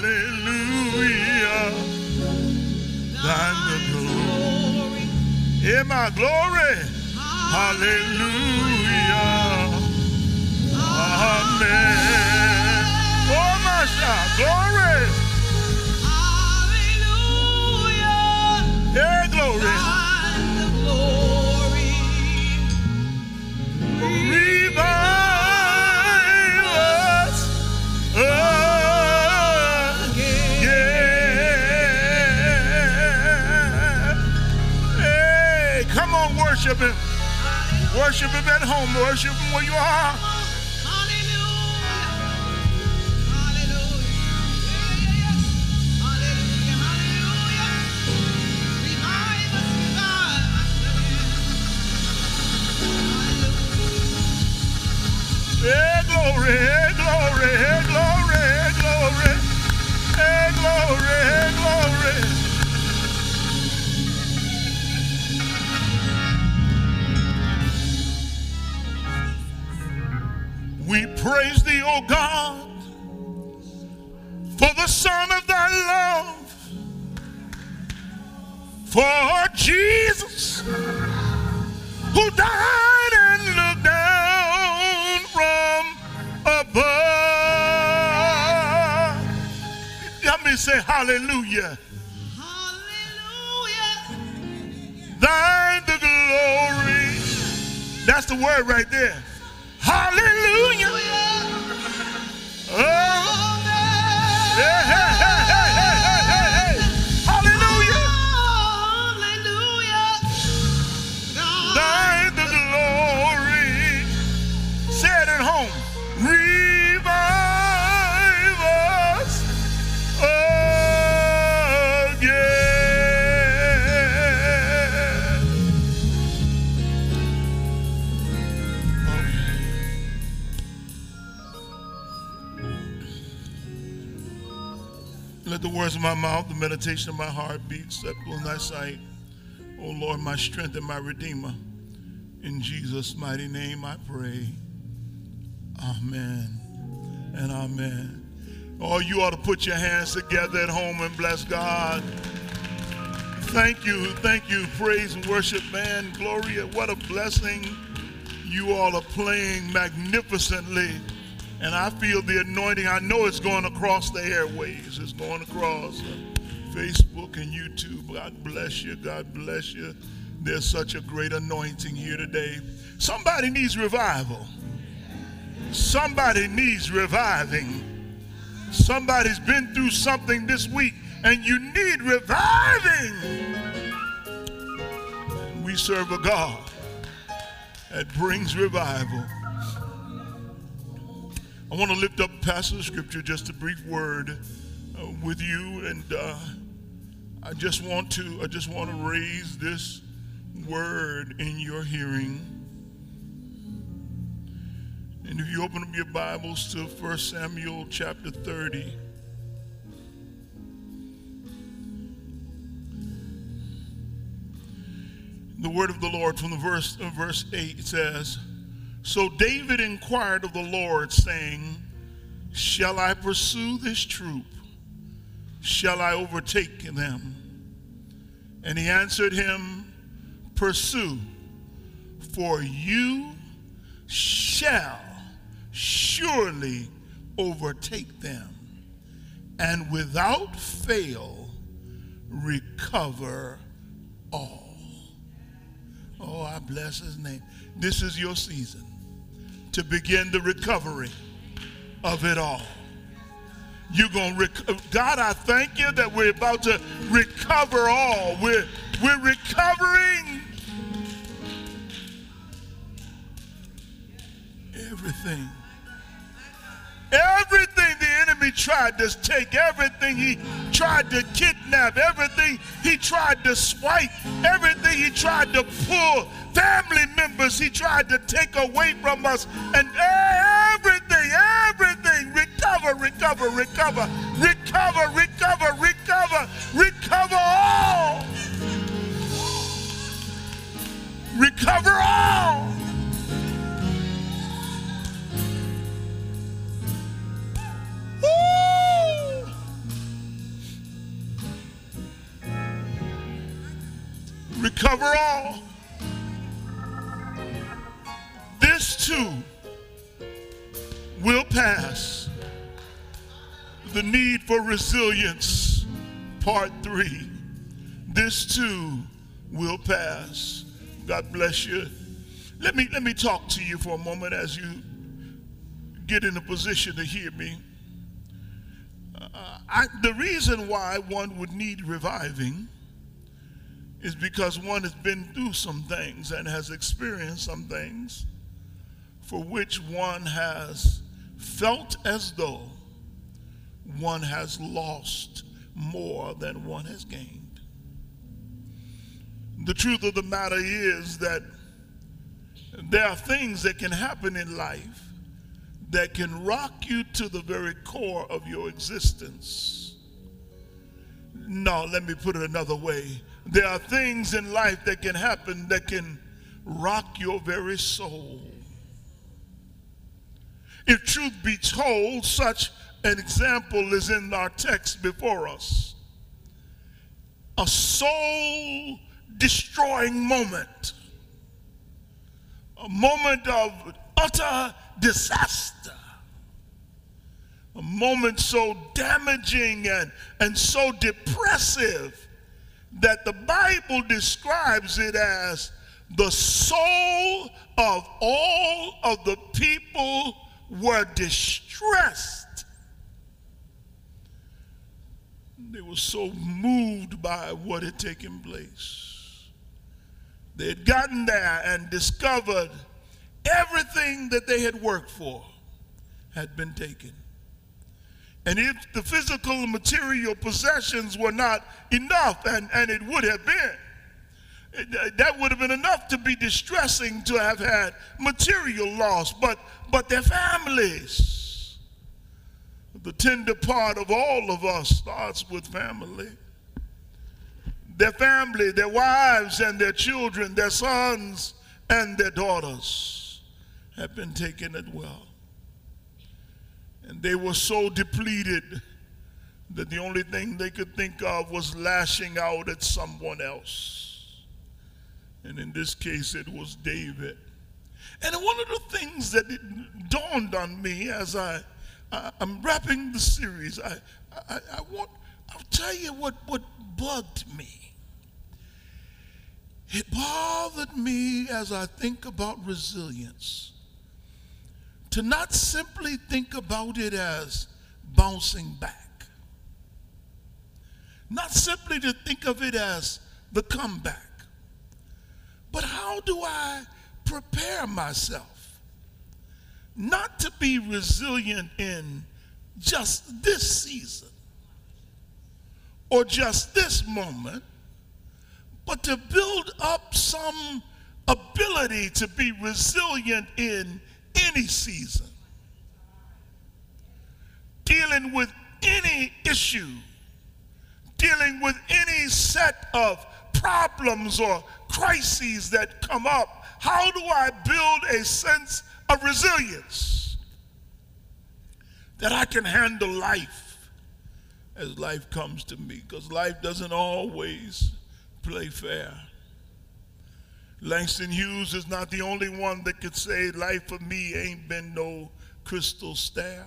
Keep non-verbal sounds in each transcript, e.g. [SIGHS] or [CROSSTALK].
Hallelujah. Thine the glory. Yeah, my glory. Hallelujah. Worship Him at home. Worship Him where you are. Hey, glory, glory, glory, glory, glory, glory. We praise thee, O God, for the Son of thy love, for Jesus who died and looked down from above. Let me say hallelujah. Hallelujah. Thine the glory. That's the word right there. Hallelujah. Oh, yeah, words of my mouth, the meditation of my heart be acceptable in thy sight. O Lord, my strength and my redeemer. In Jesus' mighty name I pray. Amen and amen. Oh, you ought to put your hands together at home and bless God. Thank you, thank you, praise and worship, man. Gloria, what a blessing. You all are playing magnificently. And I feel the anointing. I know it's going across the airways, it's going across uh, Facebook and YouTube. God bless you. God bless you. There's such a great anointing here today. Somebody needs revival. Somebody needs reviving. Somebody's been through something this week and you need reviving. We serve a God that brings revival. I want to lift up a passage of scripture, just a brief word uh, with you, and uh, I just want to I just want to raise this word in your hearing. And if you open up your Bibles to 1 Samuel chapter 30. The word of the Lord from the verse, uh, verse 8 says, So David inquired of the Lord, saying, Shall I pursue this troop? Shall I overtake them? And he answered him, Pursue, for you shall surely overtake them, and without fail recover all. Oh, I bless his name. This is your season to begin the recovery of it all. You're going to, rec- God, I thank you that we're about to recover all. We're, we're recovering everything. Everything the enemy tried to take, everything he tried to kidnap, everything he tried to swipe, everything he tried to pull, family members he tried to take away from us, and everything, everything, recover, recover, recover, recover, recover, recover, recover all. Recover all. Cover all. This too will pass. The need for resilience, part three. This too will pass. God bless you. Let me let me talk to you for a moment as you get in a position to hear me. Uh, I, the reason why one would need reviving is because one has been through some things and has experienced some things for which one has felt as though one has lost more than one has gained. The truth of the matter is that there are things that can happen in life that can rock you to the very core of your existence. No, let me put it another way. There are things in life that can happen that can rock your very soul. If truth be told, such an example is in our text before us. A soul destroying moment, a moment of utter disaster, a moment so damaging and, and so depressive that the Bible describes it as the soul of all of the people were distressed. They were so moved by what had taken place. They had gotten there and discovered everything that they had worked for had been taken. And if the physical material possessions were not enough, and, and it would have been, that would have been enough to be distressing to have had material loss, but, but their families. The tender part of all of us starts with family. Their family, their wives and their children, their sons and their daughters have been taken as well. And they were so depleted that the only thing they could think of was lashing out at someone else. And in this case, it was David. And one of the things that dawned on me as I, I am wrapping the series, I, I, I want I'll tell you what, what bugged me. It bothered me as I think about resilience to not simply think about it as bouncing back, not simply to think of it as the comeback, but how do I prepare myself not to be resilient in just this season or just this moment, but to build up some ability to be resilient in any season, dealing with any issue, dealing with any set of problems or crises that come up, how do I build a sense of resilience that I can handle life as life comes to me? Because life doesn't always play fair. Langston Hughes is not the only one that could say life for me ain't been no crystal stair.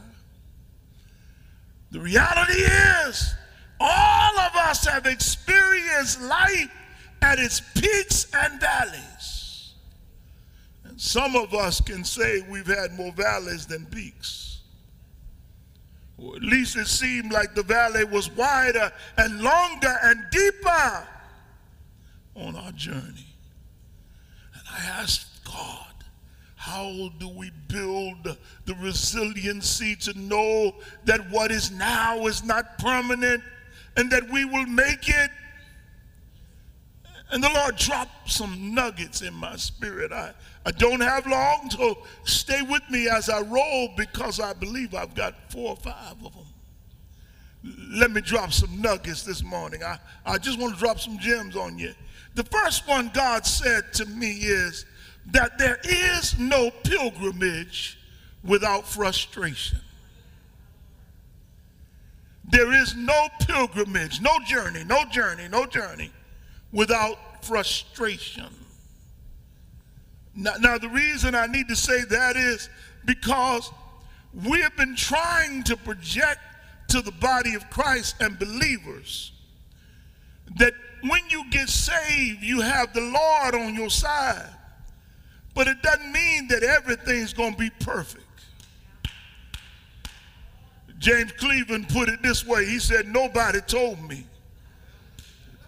The reality is, all of us have experienced life at its peaks and valleys. And some of us can say we've had more valleys than peaks. Or at least it seemed like the valley was wider and longer and deeper on our journey. I asked God, how do we build the resiliency to know that what is now is not permanent and that we will make it? And the Lord dropped some nuggets in my spirit. I, I don't have long, so stay with me as I roll because I believe I've got four or five of them. Let me drop some nuggets this morning. I, I just want to drop some gems on you. The first one God said to me is that there is no pilgrimage without frustration. There is no pilgrimage, no journey, no journey, no journey without frustration. Now, now, the reason I need to say that is because we have been trying to project to the body of Christ and believers that when you get saved, you have the Lord on your side. But it doesn't mean that everything's going to be perfect. James Cleveland put it this way He said, Nobody told me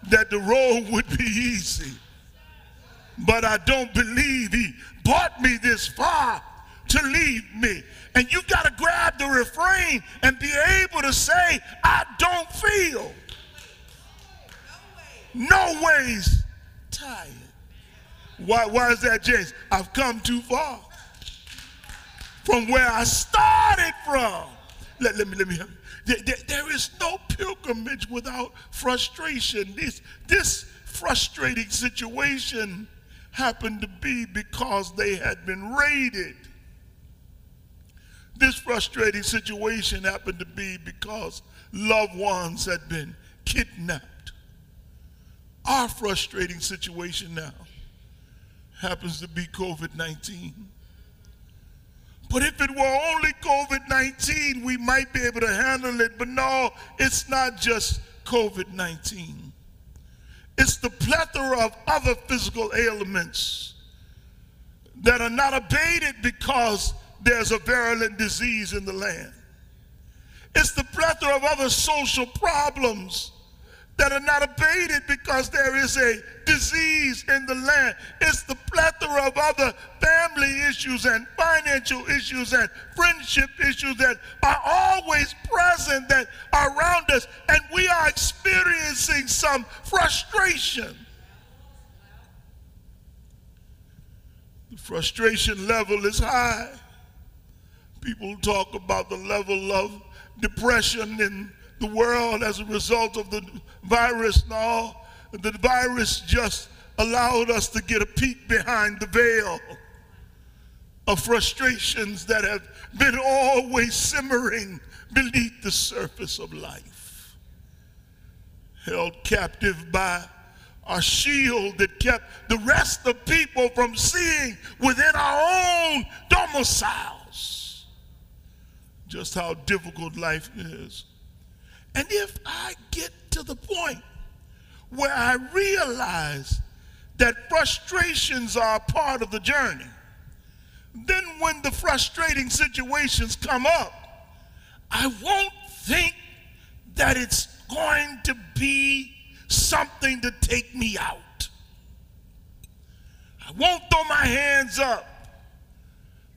that the road [LAUGHS] would be easy. But I don't believe he brought me this far to leave me. And you got to grab the refrain and be able to say, I don't feel no ways tired. Why, why is that, James? I've come too far from where I started from. Let, let me, let me help you. There, there, there is no pilgrimage without frustration. This, this frustrating situation happened to be because they had been raided. This frustrating situation happened to be because loved ones had been kidnapped. Our frustrating situation now happens to be COVID 19. But if it were only COVID 19, we might be able to handle it. But no, it's not just COVID 19, it's the plethora of other physical ailments that are not abated because there's a virulent disease in the land. It's the plethora of other social problems that are not abated because there is a disease in the land. It's the plethora of other family issues and financial issues and friendship issues that are always present that are around us, and we are experiencing some frustration. The frustration level is high. People talk about the level of depression in the world as a result of the virus and all. The virus just allowed us to get a peek behind the veil of frustrations that have been always simmering beneath the surface of life. Held captive by a shield that kept the rest of people from seeing within our own domiciles just how difficult life is. And if I get to the point where I realize that frustrations are part of the journey, then when the frustrating situations come up, I won't think that it's going to be something to take me out. I won't throw my hands up.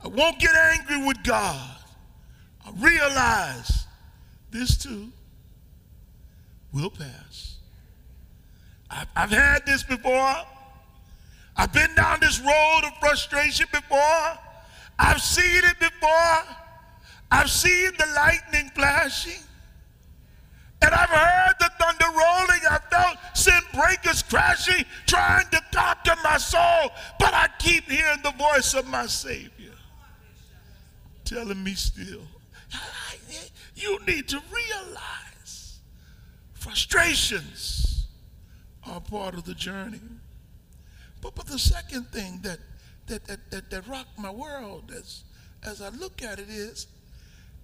I won't get angry with God. I realize this too will pass. I've, I've had this before. I've been down this road of frustration before. I've seen it before. I've seen the lightning flashing. And I've heard the thunder rolling. I felt sin breakers crashing, trying to conquer my soul. But I keep hearing the voice of my Savior telling me still, you need to realize Frustrations are part of the journey. But, but the second thing that, that, that, that, that rocked my world as, as I look at it is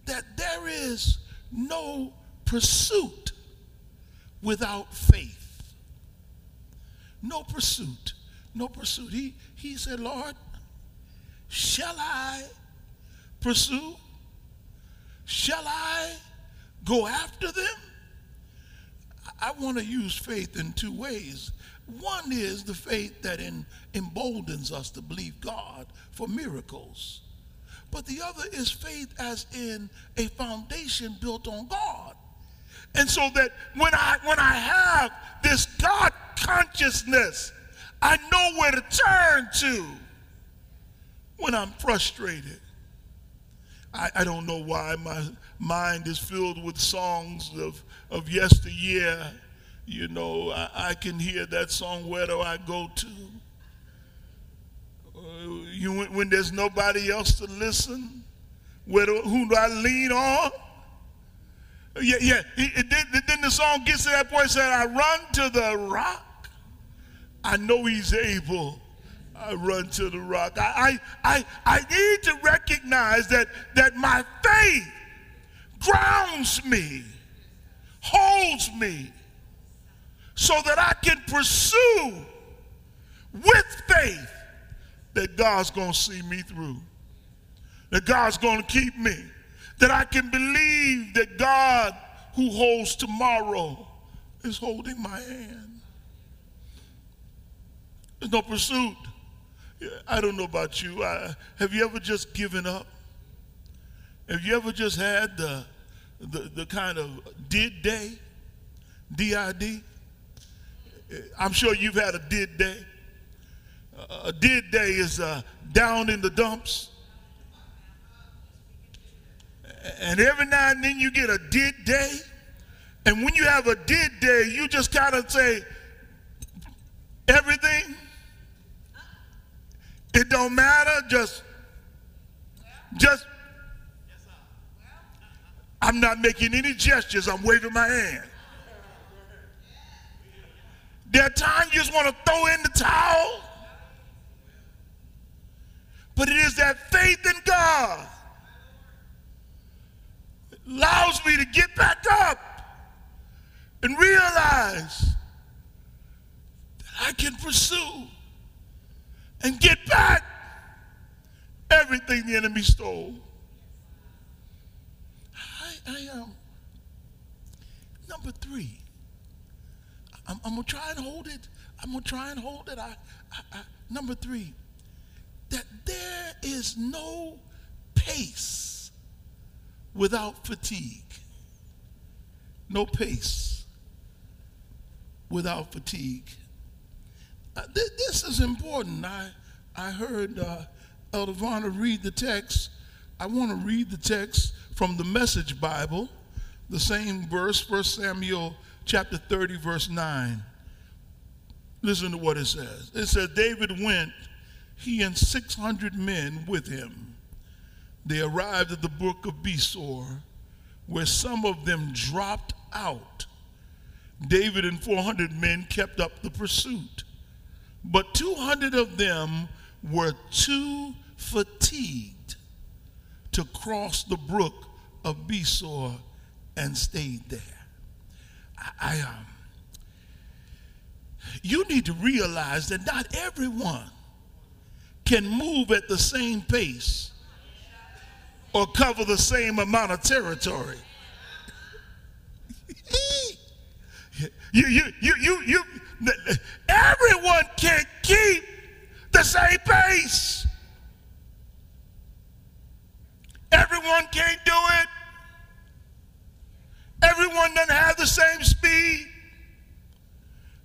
that there is no pursuit without faith. No pursuit. No pursuit. He, he said, Lord, shall I pursue? Shall I go after them? I want to use faith in two ways. One is the faith that in, emboldens us to believe God for miracles. But the other is faith as in a foundation built on God. And so that when I when I have this God consciousness, I know where to turn to when I'm frustrated. I, I don't know why my mind is filled with songs of of yesteryear, you know, I, I can hear that song, Where Do I Go To? Uh, you, when there's nobody else to listen, where do, who do I lean on? Yeah, yeah. It, it, then the song gets to that point, said, I run to the rock I know he's able. I run to the rock. I, I, I, I need to recognize that, that my faith grounds me, holds me, so that I can pursue with faith that God's going to see me through, that God's going to keep me, that I can believe that God who holds tomorrow is holding my hand. There's no pursuit. I don't know about you. I, have you ever just given up? Have you ever just had the, the, the kind of did day? D-I-D? I'm sure you've had a did day. A did day is uh, down in the dumps. And every now and then you get a did day. And when you have a did day, you just kind of say, everything, it don't matter, just, just, I'm not making any gestures, I'm waving my hand. There are times you just want to throw in the towel. But it is that faith in God that allows me to get back up and realize that I can pursue and get back everything the enemy stole. I, um, number three. I'm, I'm, gonna try and hold it. I'm gonna try and hold it. I, I, I, number three, that there is no pace without fatigue. No pace without fatigue. Uh, th this is important. I, I heard uh, Elder Varner read the text. I want to read the text from the Message Bible, the same verse, 1 Samuel chapter 30, verse 9. Listen to what it says. It says, David went, he and 600 men with him. They arrived at the brook of Besor, where some of them dropped out. David and 400 men kept up the pursuit. But 200 of them were too fatigued to cross the brook of Besor and stayed there. I, I um, you need to realize that not everyone can move at the same pace or cover the same amount of territory. [LAUGHS] you, you, you, you, you, everyone can't keep the same pace. Everyone can't do it. Everyone doesn't have the same speed.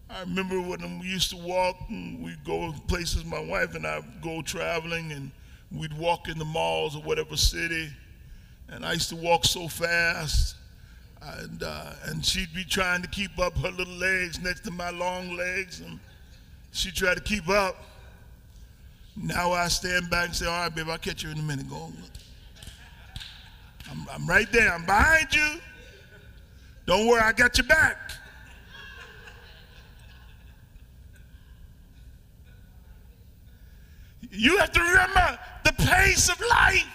I remember when we used to walk and we'd go places, my wife and I go traveling and we'd walk in the malls or whatever city. And I used to walk so fast. And, uh, and she'd be trying to keep up her little legs next to my long legs. And she tried to keep up. Now I stand back and say, all right, babe, I'll catch you in a minute. Go on. I'm, I'm right there. I'm behind you. Don't worry, I got your back. You have to remember the pace of life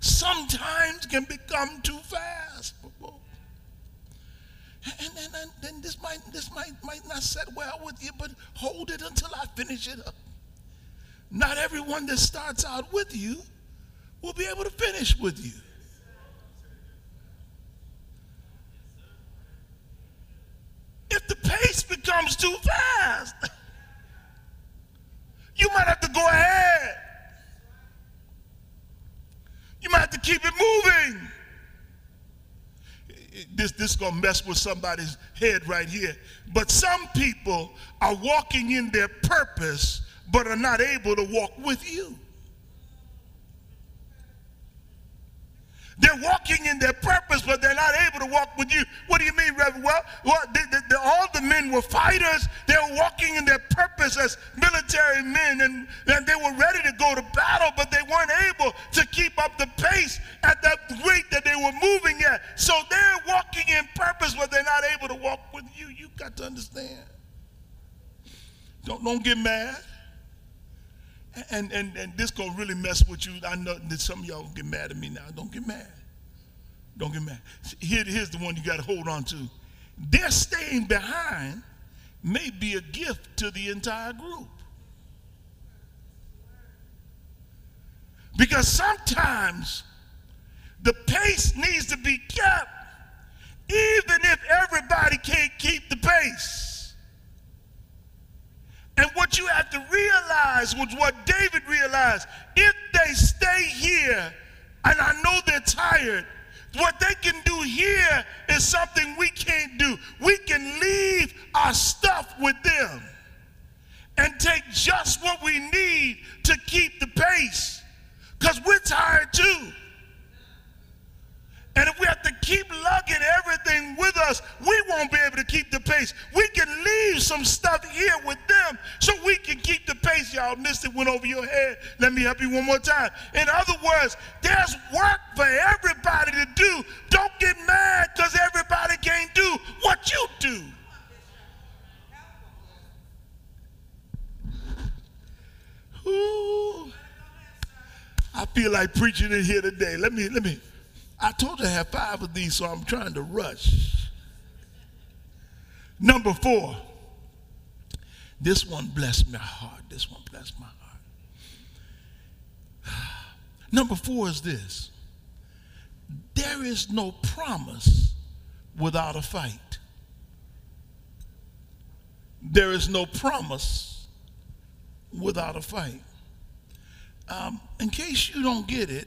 sometimes can become too fast. And, and this might this might might not set well with you, but hold it until I finish it up. Not everyone that starts out with you will be able to finish with you. If the too fast, you might have to go ahead. You might have to keep it moving. This this gonna mess with somebody's head right here. But some people are walking in their purpose, but are not able to walk with you. They're walking in their purpose, but they're not able to walk with you. What do you mean, Reverend? Well, well they, they, all the men were fighters. They were walking in their purpose as military men, and, and they were ready to go to battle, but they weren't able to keep up the pace at that rate that they were moving at. So they're walking in purpose, but they're not able to walk with you. You've got to understand. Don't, don't get mad. And, and, and this gonna really mess with you. I know that some of y'all get mad at me now. Don't get mad. Don't get mad. Here, here's the one you got to hold on to. Their staying behind may be a gift to the entire group. Because sometimes the pace needs to be kept, even if everybody can't keep the pace. And what you have to realize was what David realized if they stay here, and I know they're tired, what they can do here is something we can't do. We can leave our stuff with them and take just what we need to keep the pace because we're tired too. And if we have to keep lugging everything with us, we won't be able to keep the pace. We can leave some stuff here with them so we can keep the pace. Y'all missed it, went over your head. Let me help you one more time. In other words, there's work for everybody to do. Don't get mad because everybody can't do what you do. Ooh. I feel like preaching in here today. Let me, let me. I told you I have five of these, so I'm trying to rush. Number four. This one blessed my heart. This one blessed my heart. [SIGHS] Number four is this there is no promise without a fight. There is no promise without a fight. Um, in case you don't get it,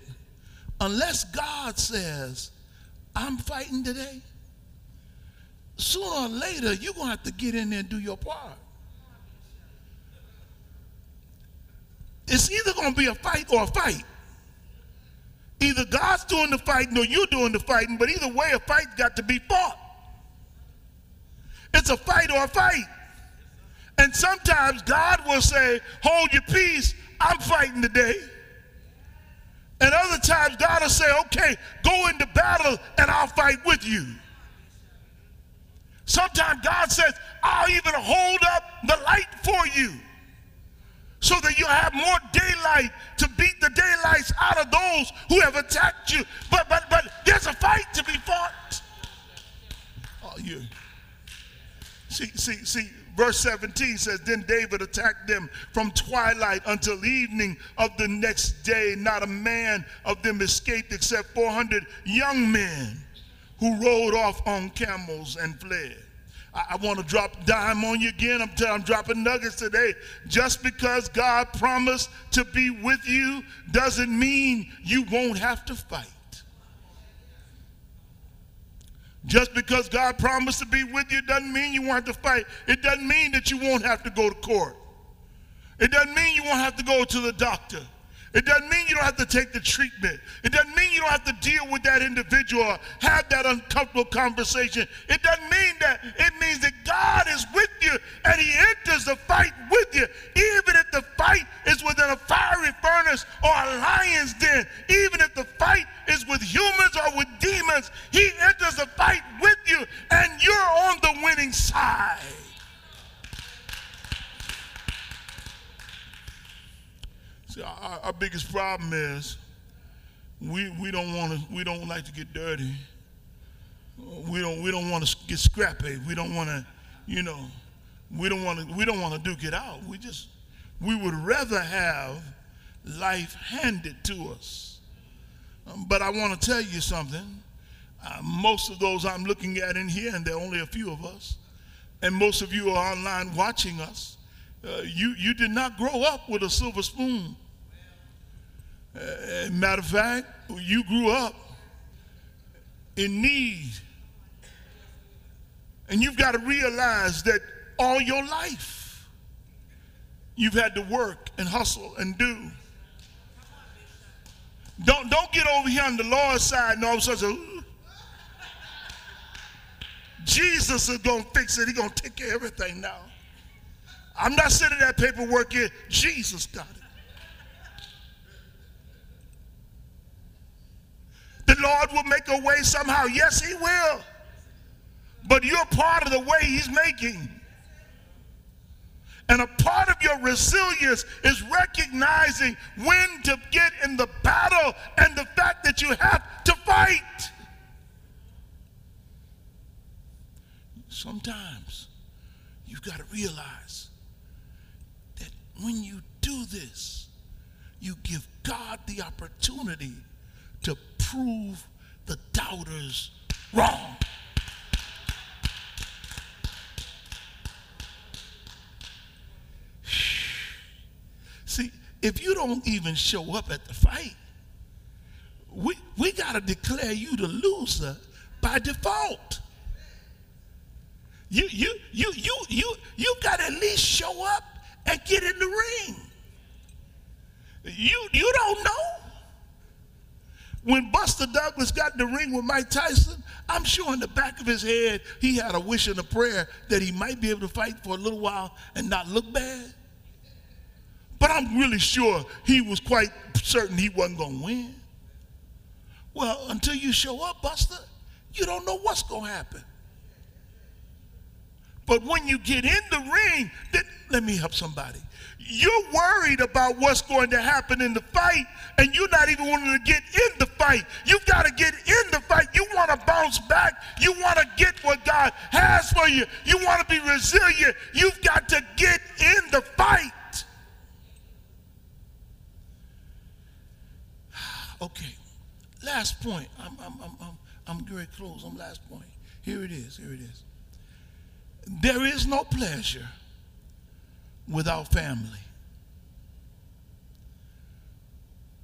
unless God says, I'm fighting today, sooner or later you're going to have to get in there and do your part. It's either going to be a fight or a fight. Either God's doing the fighting or you're doing the fighting, but either way, a fight's got to be fought. It's a fight or a fight. And sometimes God will say, Hold your peace, I'm fighting today. And other times, God will say, Okay, go into battle and I'll fight with you. Sometimes God says, I'll even hold up the light for you so that you'll have more daylight to beat the daylights out of those who have attacked you. But but but there's a fight to be fought. Oh, you see, see, see, verse 17 says, Then David attacked them from twilight until evening of the next day. Not a man of them escaped except 400 young men who rode off on camels and fled. I, want to drop dime on you again. I'm, t- I'm dropping nuggets today. Just because God promised to be with you doesn't mean you won't have to fight. Just because God promised to be with you doesn't mean you won't have to fight. It doesn't mean that you won't have to go to court. It doesn't mean you won't have to go to the doctor. It doesn't mean you don't have to take the treatment. It doesn't mean you don't have to deal with that individual have that uncomfortable conversation. It doesn't mean that. It means that God is with you and He enters the fight with you. Even if the fight is within a fiery furnace or a lion's den, even if the fight is with humans or with demons, He enters the fight with you and you're on the winning side. See, our, our biggest problem is we, we don't want to we don't like to get dirty. We don't we don't want to get scrappy. We don't want to, you know, we don't want to we don't want to duke it out. We just we would rather have life handed to us. Um, but I want to tell you something. Uh, most of those I'm looking at in here, and there are only a few of us, and most of you are online watching us. Uh, you you did not grow up with a silver spoon. Uh, matter of fact, you grew up in need. And you've got to realize that all your life you've had to work and hustle and do. Don't, don't get over here on the Lord's side and all of a sudden, Jesus is going to fix it. He's going to take care of everything now. I'm not sending that paperwork here. Jesus got it. The Lord will make a way somehow. Yes, He will. But you're part of the way He's making. And a part of your resilience is recognizing when to get in the battle and the fact that you have to fight. Sometimes you've got to realize that when you do this, you give God the opportunity to prove the doubters wrong. [SIGHS] See, if you don't even show up at the fight, we, we got to declare you the loser by default. You, you, you, you, you, you got to at least show up and get in the ring. You, you don't know. When Buster Douglas got in the ring with Mike Tyson, I'm sure in the back of his head he had a wish and a prayer that he might be able to fight for a little while and not look bad. But I'm really sure he was quite certain he wasn't going to win. Well, until you show up, Buster, you don't know what's going to happen. But when you get in the ring, then, let me help somebody. You're worried about what's going to happen in the fight, and you're not even wanting to get in the fight. You've got to get in the fight. You want to bounce back. You want to get what God has for you. You want to be resilient. You've got to get in the fight. [SIGHS] Okay, last point. I'm, I'm, I'm, I'm, I'm very close on last point. Here it is. Here it is. There is no pleasure without family.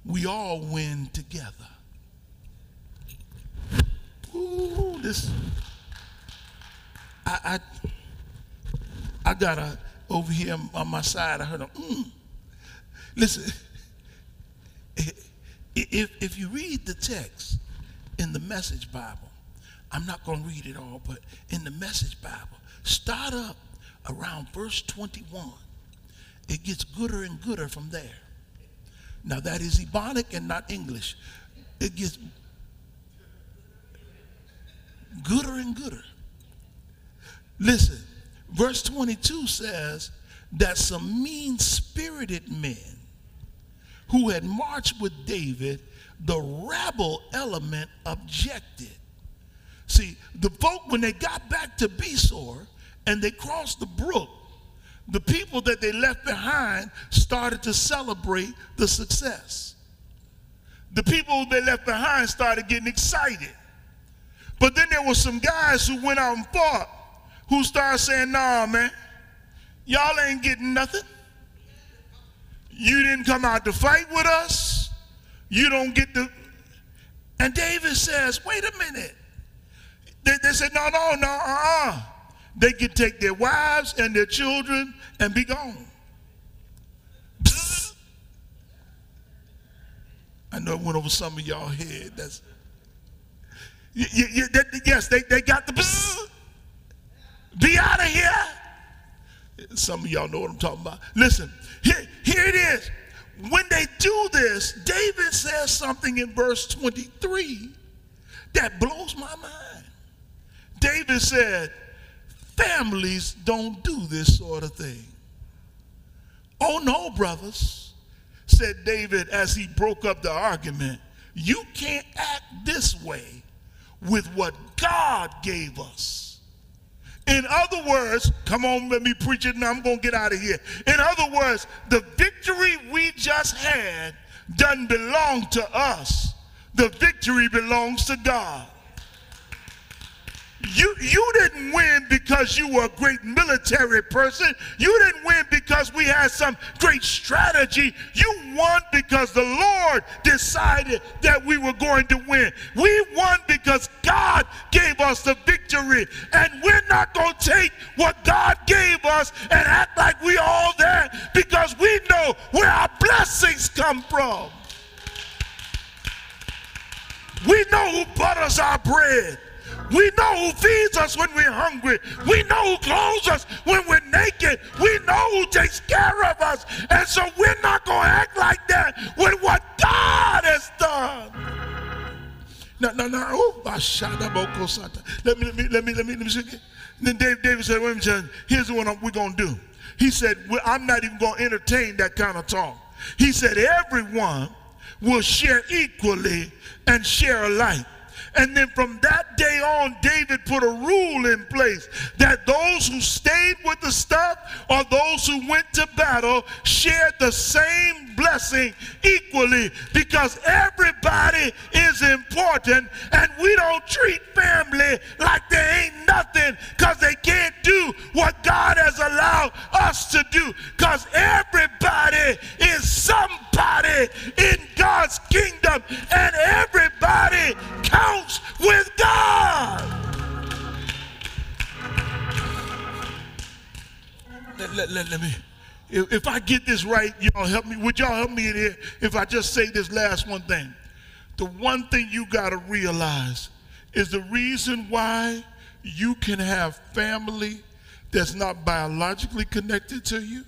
We all win together. Ooh, this. I, I, I got a over here on my side. I heard a. Mm. Listen, if if you read the text in the Message Bible, I'm not going to read it all, but in the Message Bible, start up around verse 21. It gets gooder and gooder from there. Now, that is Ebonic and not English. It gets gooder and gooder. Listen, verse 22 says that some mean spirited men who had marched with David, the rebel element objected. See, the folk, when they got back to Besor and they crossed the brook, the people that they left behind started to celebrate the success. The people they left behind started getting excited. But then there were some guys who went out and fought who started saying, nah, man, y'all ain't getting nothing. You didn't come out to fight with us. You don't get the. And David says, wait a minute. They, they said, no, no, no, uh-uh. They could take their wives and their children and be gone. I know it went over some of y'all head. That's you, you, you, that, yes, they, they got the be out of here. Some of y'all know what I'm talking about. Listen, here, here it is. When they do this, David says something in verse 23 that blows my mind. David said, Families don't do this sort of thing. Oh, no, brothers, said David as he broke up the argument. You can't act this way with what God gave us. In other words, come on, let me preach it and I'm going to get out of here. In other words, the victory we just had doesn't belong to us, the victory belongs to God. You, you didn't win because you were a great military person. You didn't win because we had some great strategy. You won because the Lord decided that we were going to win. We won because God gave us the victory. And we're not going to take what God gave us and act like we all that because we know where our blessings come from. We know who butters our bread. We know who feeds us when we're hungry. We know who clothes us when we're naked. We know who takes care of us. And so we're not going to act like that with what God has done. Oh, let me, let me, let me, let me, let me see. Then David, David said, wait a minute, here's what we're going to do. He said, well, I'm not even going to entertain that kind of talk. He said, everyone will share equally and share alike. And then from that day on, David put a rule in place that those who stayed with the stuff or those who went to battle shared the same blessing equally because everybody is important and we don't treat family like if, if I get this right, y'all help me. Would y'all help me in here if I just say this last one thing? The one thing you got to realize is the reason why you can have family that's not biologically connected to you.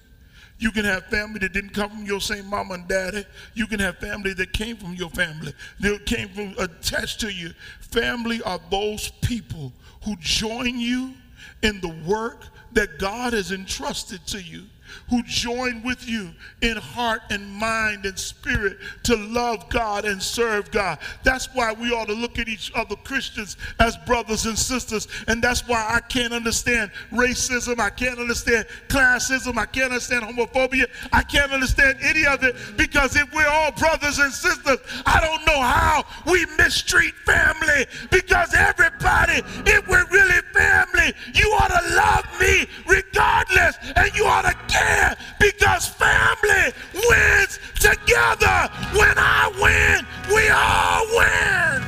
You can have family that didn't come from your same mom and daddy. You can have family that came from your family, that came from attached to you. Family are those people who join you in the work that God has entrusted to you who join with you in heart and mind and spirit to love God and serve God. That's why we ought to look at each other Christians as brothers and sisters. And that's why I can't understand racism. I can't understand classism. I can't understand homophobia. I can't understand any of it because if we're all brothers and sisters, I don't know how we mistreat family because everybody, if we're really family, you ought to love me regardless and you ought to care because family wins together. When I win, we all win.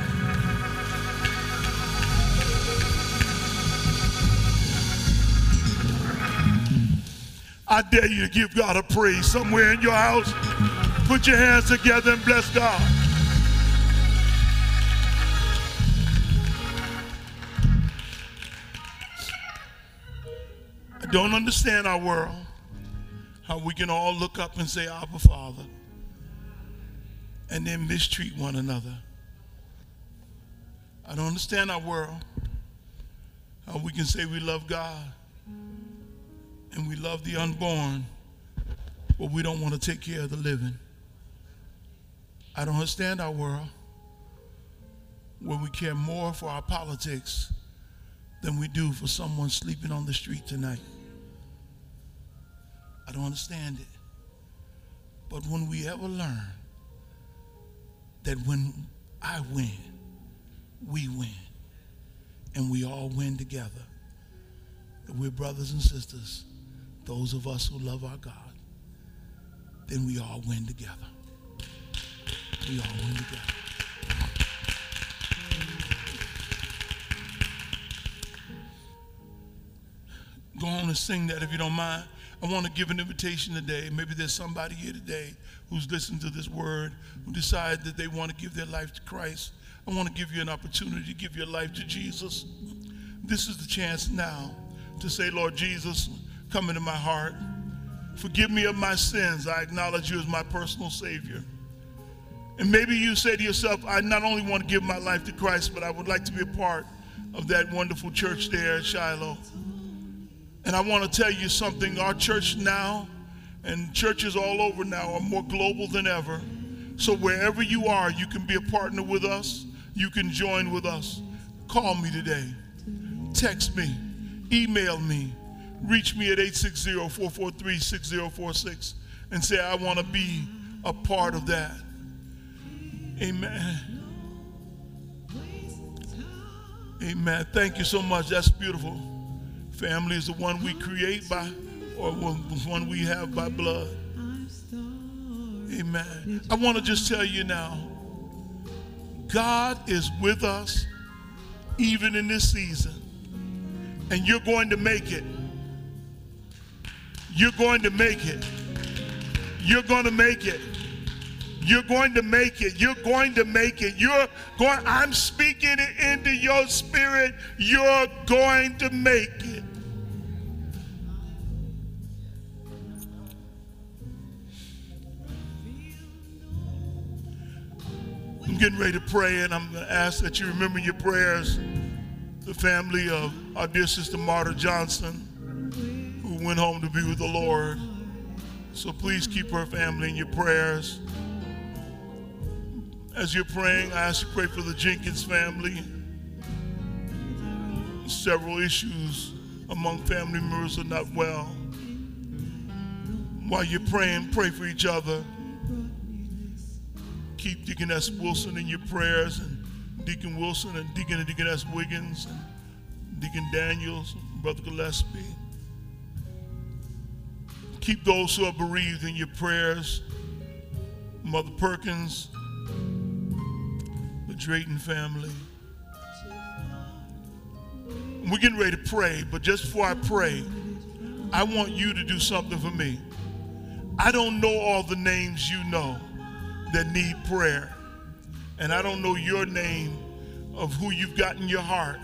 I dare you to give God a praise somewhere in your house. Put your hands together and bless God. I don't understand our world. How we can all look up and say, Abba Father, and then mistreat one another. I don't understand our world. How we can say we love God and we love the unborn, but we don't want to take care of the living. I don't understand our world where we care more for our politics than we do for someone sleeping on the street tonight. I don't understand it. But when we ever learn that when I win, we win, and we all win together, we're brothers and sisters, those of us who love our God, then we all win together. We all win together. Go on and sing that if you don't mind. I want to give an invitation today. Maybe there's somebody here today who's listened to this word, who decided that they want to give their life to Christ. I want to give you an opportunity to give your life to Jesus. This is the chance now to say, Lord Jesus, come into my heart. Forgive me of my sins. I acknowledge you as my personal Savior. And maybe you say to yourself, I not only want to give my life to Christ, but I would like to be a part of that wonderful church there at Shiloh. And I want to tell you something. Our church now and churches all over now are more global than ever. So wherever you are, you can be a partner with us. You can join with us. Call me today. Text me. Email me. Reach me at 860-443-6046 and say, I want to be a part of that. Amen. Amen. Thank you so much. That's beautiful. Family is the one we create by, or one we have by blood. Amen. I want to just tell you now God is with us even in this season, and you're going to make it. You're going to make it. You're going to make it. You're going to make it. You're going to make it. You're going, I'm speaking it into your spirit. You're going to make it. I'm getting ready to pray, and I'm going to ask that you remember your prayers. The family of our dear sister Marta Johnson, who went home to be with the Lord. So please keep her family in your prayers. As you're praying, I ask you pray for the Jenkins family. Several issues among family members are not well. While you're praying, pray for each other. Keep Deaconess Wilson in your prayers, and Deacon Wilson, and Deacon and Deaconess Wiggins, and Deacon Daniels, and Brother Gillespie. Keep those who are bereaved in your prayers. Mother Perkins, Drayton family. We're getting ready to pray, but just before I pray, I want you to do something for me. I don't know all the names you know that need prayer, and I don't know your name of who you've got in your heart.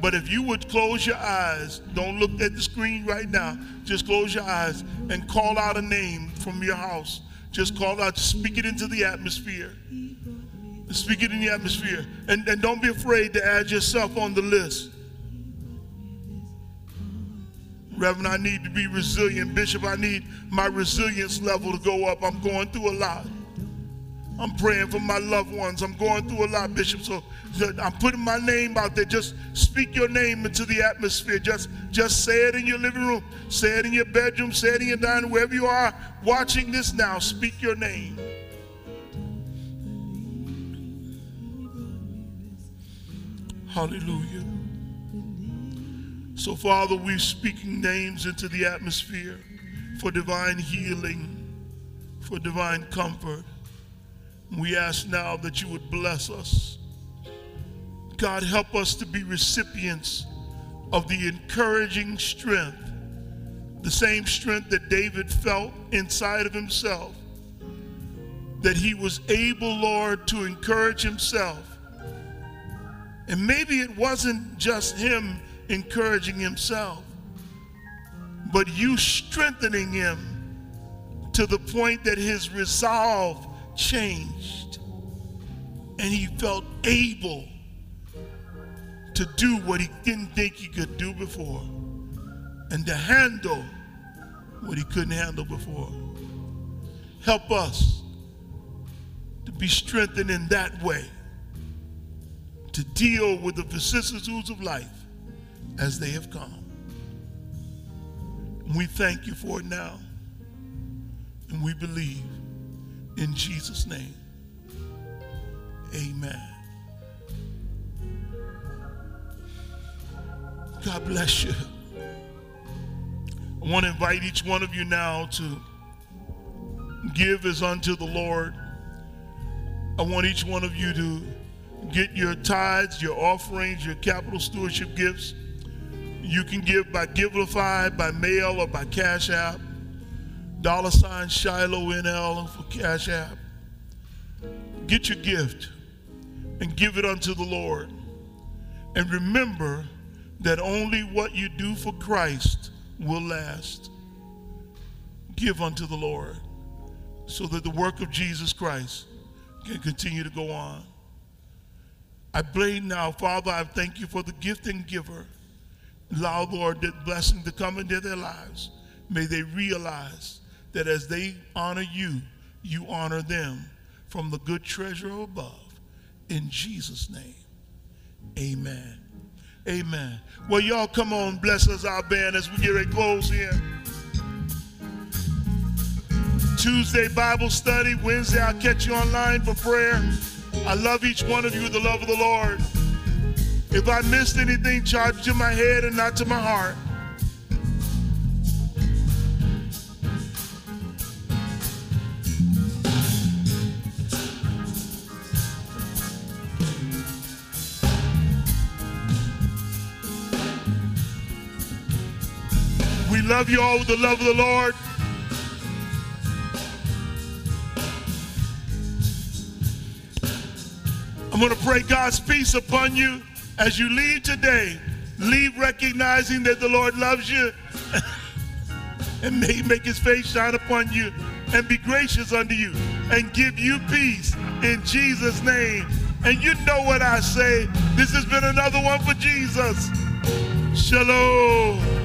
But if you would close your eyes, don't look at the screen right now, just close your eyes and call out a name from your house. Just call out, speak it into the atmosphere. Speak it in the atmosphere. And, and don't be afraid to add yourself on the list. Reverend, I need to be resilient. Bishop, I need my resilience level to go up. I'm going through a lot. I'm praying for my loved ones. I'm going through a lot, Bishop. So I'm putting my name out there. Just speak your name into the atmosphere. Just, just say it in your living room. Say it in your bedroom. Say it in your dining, room. wherever you are watching this now. Speak your name. Hallelujah. So, Father, we're speaking names into the atmosphere for divine healing, for divine comfort. We ask now that you would bless us. God, help us to be recipients of the encouraging strength, the same strength that David felt inside of himself, that he was able, Lord, to encourage himself. And maybe it wasn't just him encouraging himself, but you strengthening him to the point that his resolve changed and he felt able to do what he didn't think he could do before and to handle what he couldn't handle before. Help us to be strengthened in that way to deal with the vicissitudes of life as they have come. We thank you for it now. And we believe in Jesus' name. Amen. God bless you. I want to invite each one of you now to give as unto the Lord. I want each one of you to get your tithes, your offerings, your capital stewardship gifts. You can give by Givelify, by mail, or by Cash App. Dollar sign Shiloh NL for Cash App. Get your gift and give it unto the Lord. And remember that only what you do for Christ will last. Give unto the Lord so that the work of Jesus Christ can continue to go on. I pray now, Father, I thank you for the gift and giver. Allow, Lord, that blessing to come into their lives. May they realize that as they honor you, you honor them from the good treasure above. In Jesus' name, amen. Amen. Well, y'all come on, bless us, our band, as we get ready close here. Tuesday Bible study. Wednesday, I'll catch you online for prayer. I love each one of you with the love of the Lord. If I missed anything, charge it to my head and not to my heart. We love you all with the love of the Lord. I'm going to pray God's peace upon you as you leave today. Leave recognizing that the Lord loves you [LAUGHS] and may make his face shine upon you and be gracious unto you and give you peace in Jesus' name. And you know what I say. This has been another one for Jesus. Shalom.